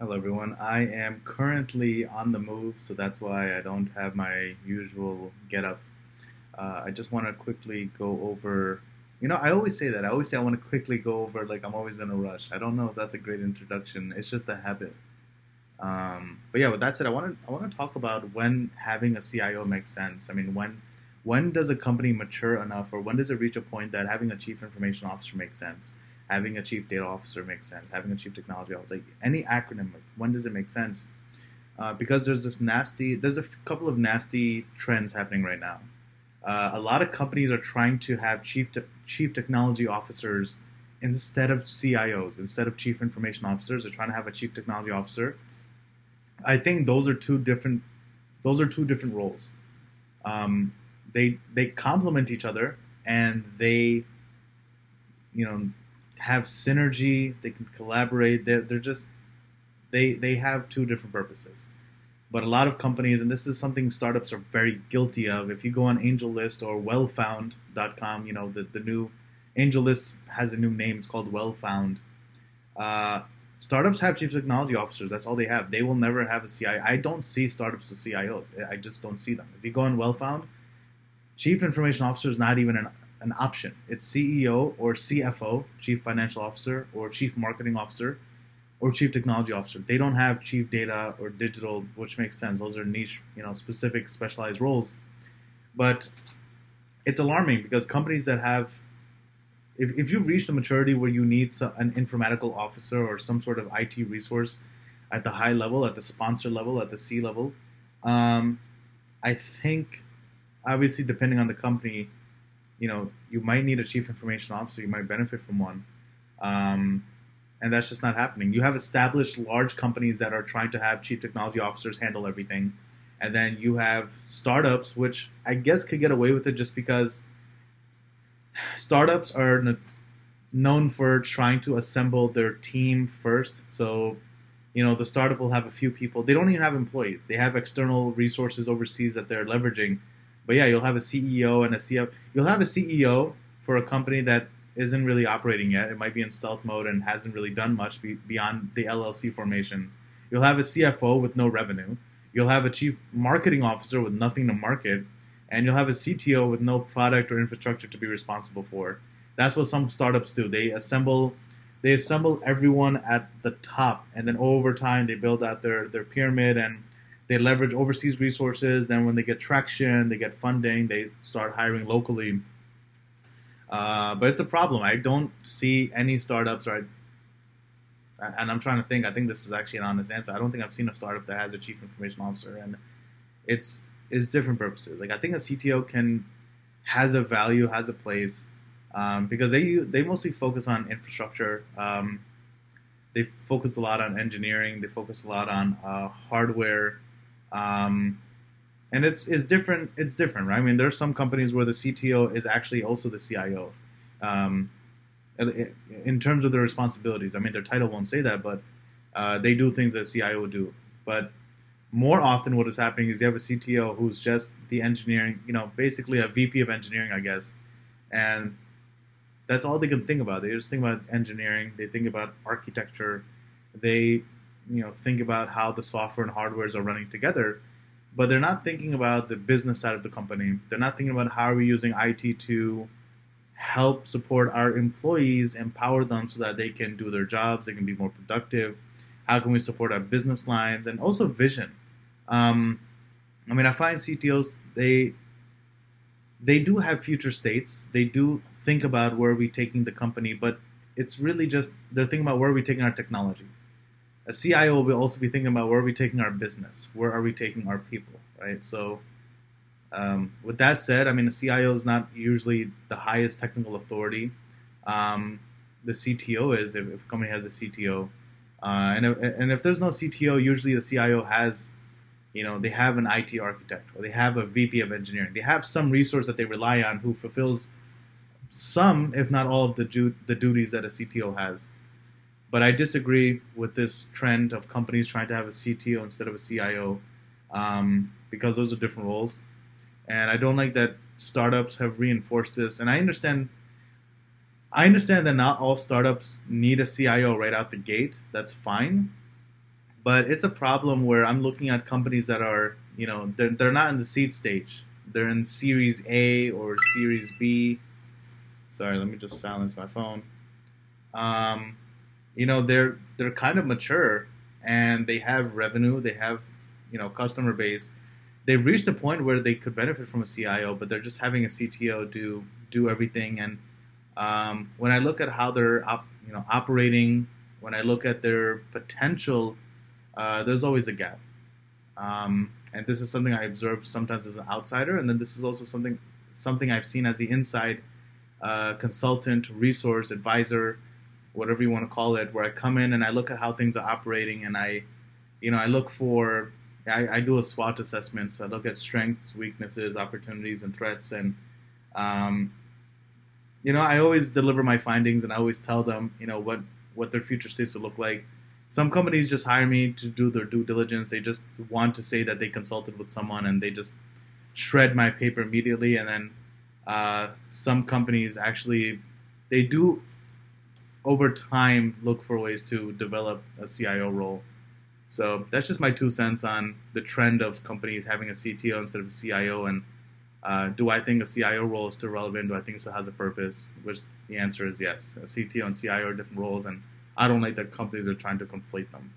Hello, everyone. I am currently on the move, so that's why I don't have my usual get up. Uh, I just want to quickly go over. You know, I always say that. I always say I want to quickly go over, like, I'm always in a rush. I don't know if that's a great introduction. It's just a habit. Um, but yeah, with that said, I want to I want to talk about when having a CIO makes sense. I mean, when when does a company mature enough, or when does it reach a point that having a chief information officer makes sense? Having a chief data officer makes sense. Having a chief technology officer, like any acronym, like when does it make sense? Uh, because there's this nasty, there's a f- couple of nasty trends happening right now. Uh, a lot of companies are trying to have chief te- chief technology officers instead of CIOs, instead of chief information officers. They're trying to have a chief technology officer. I think those are two different. Those are two different roles. Um, they they complement each other, and they, you know, have synergy. They can collaborate. They're they're just they they have two different purposes. But a lot of companies, and this is something startups are very guilty of. If you go on AngelList or WellFound.com, you know the the new AngelList has a new name. It's called WellFound. Uh, startups have chief technology officers. That's all they have. They will never have a CIO. I don't see startups as CIOs. I just don't see them. If you go on WellFound, chief information officer is not even an an option. It's CEO or CFO, Chief Financial Officer, or Chief Marketing Officer, or Chief Technology Officer. They don't have Chief Data or Digital, which makes sense. Those are niche, you know, specific, specialized roles. But it's alarming because companies that have, if, if you've reached the maturity where you need an informatical officer or some sort of IT resource at the high level, at the sponsor level, at the C level, um, I think, obviously, depending on the company, you know, you might need a chief information officer. You might benefit from one. Um, and that's just not happening. You have established large companies that are trying to have chief technology officers handle everything. And then you have startups, which I guess could get away with it just because startups are known for trying to assemble their team first. So, you know, the startup will have a few people. They don't even have employees, they have external resources overseas that they're leveraging but yeah, you'll have a CEO and a CFO. You'll have a CEO for a company that isn't really operating yet. It might be in stealth mode and hasn't really done much be, beyond the LLC formation. You'll have a CFO with no revenue. You'll have a chief marketing officer with nothing to market, and you'll have a CTO with no product or infrastructure to be responsible for. That's what some startups do. They assemble they assemble everyone at the top, and then over time they build out their their pyramid and they leverage overseas resources. Then when they get traction, they get funding, they start hiring locally. Uh, but it's a problem. I don't see any startups, right? And I'm trying to think. I think this is actually an honest answer. I don't think I've seen a startup that has a chief information officer, and it's it's different purposes. Like I think a CTO can has a value, has a place, um, because they they mostly focus on infrastructure. Um, they focus a lot on engineering. They focus a lot on uh, hardware um, and it's it's different. It's different, right? I mean, there are some companies where the CTO is actually also the CIO. Um, in terms of their responsibilities, I mean, their title won't say that, but uh, they do things that CIO do. But more often, what is happening is you have a CTO who's just the engineering, you know, basically a VP of engineering, I guess, and that's all they can think about. They just think about engineering. They think about architecture. They you know think about how the software and hardwares are running together but they're not thinking about the business side of the company. They're not thinking about how are we using it to help support our employees empower them so that they can do their jobs they can be more productive. How can we support our business lines? And also vision. Um, i mean i find ctos they they do have future states. They do think about where are we taking the company but it's really just they're thinking about where are we taking our technology a CIO will also be thinking about where are we taking our business, where are we taking our people, right? So, um, with that said, I mean, the CIO is not usually the highest technical authority. Um, the CTO is if, if, a company has a CTO, uh, and if, and if there's no CTO, usually the CIO has, you know, they have an IT architect or they have a VP of engineering. They have some resource that they rely on who fulfills some, if not all, of the ju- the duties that a CTO has. But I disagree with this trend of companies trying to have a CTO instead of a CIO um, because those are different roles. And I don't like that startups have reinforced this. And I understand. I understand that not all startups need a CIO right out the gate. That's fine. But it's a problem where I'm looking at companies that are, you know, they're, they're not in the seed stage. They're in Series A or Series B. Sorry, let me just silence my phone. Um, you know, they're they're kind of mature and they have revenue, they have, you know, customer base. They've reached a point where they could benefit from a CIO, but they're just having a CTO do do everything. And um, when I look at how they're op, you know operating, when I look at their potential, uh, there's always a gap. Um, and this is something I observe sometimes as an outsider, and then this is also something something I've seen as the inside uh, consultant, resource, advisor, whatever you want to call it, where I come in and I look at how things are operating, and I, you know, I look for, I, I do a SWOT assessment, so I look at strengths, weaknesses, opportunities, and threats, and um, you know, I always deliver my findings, and I always tell them, you know, what what their future states will look like some companies just hire me to do their due diligence. They just want to say that they consulted with someone and they just shred my paper immediately. And then uh, some companies actually they do over time look for ways to develop a CIO role. So that's just my two cents on the trend of companies having a CTO instead of a CIO. And uh, do I think a CIO role is still relevant? Do I think it still has a purpose? Which the answer is yes. A CTO and CIO are different roles, and I don't like that companies are trying to conflate them.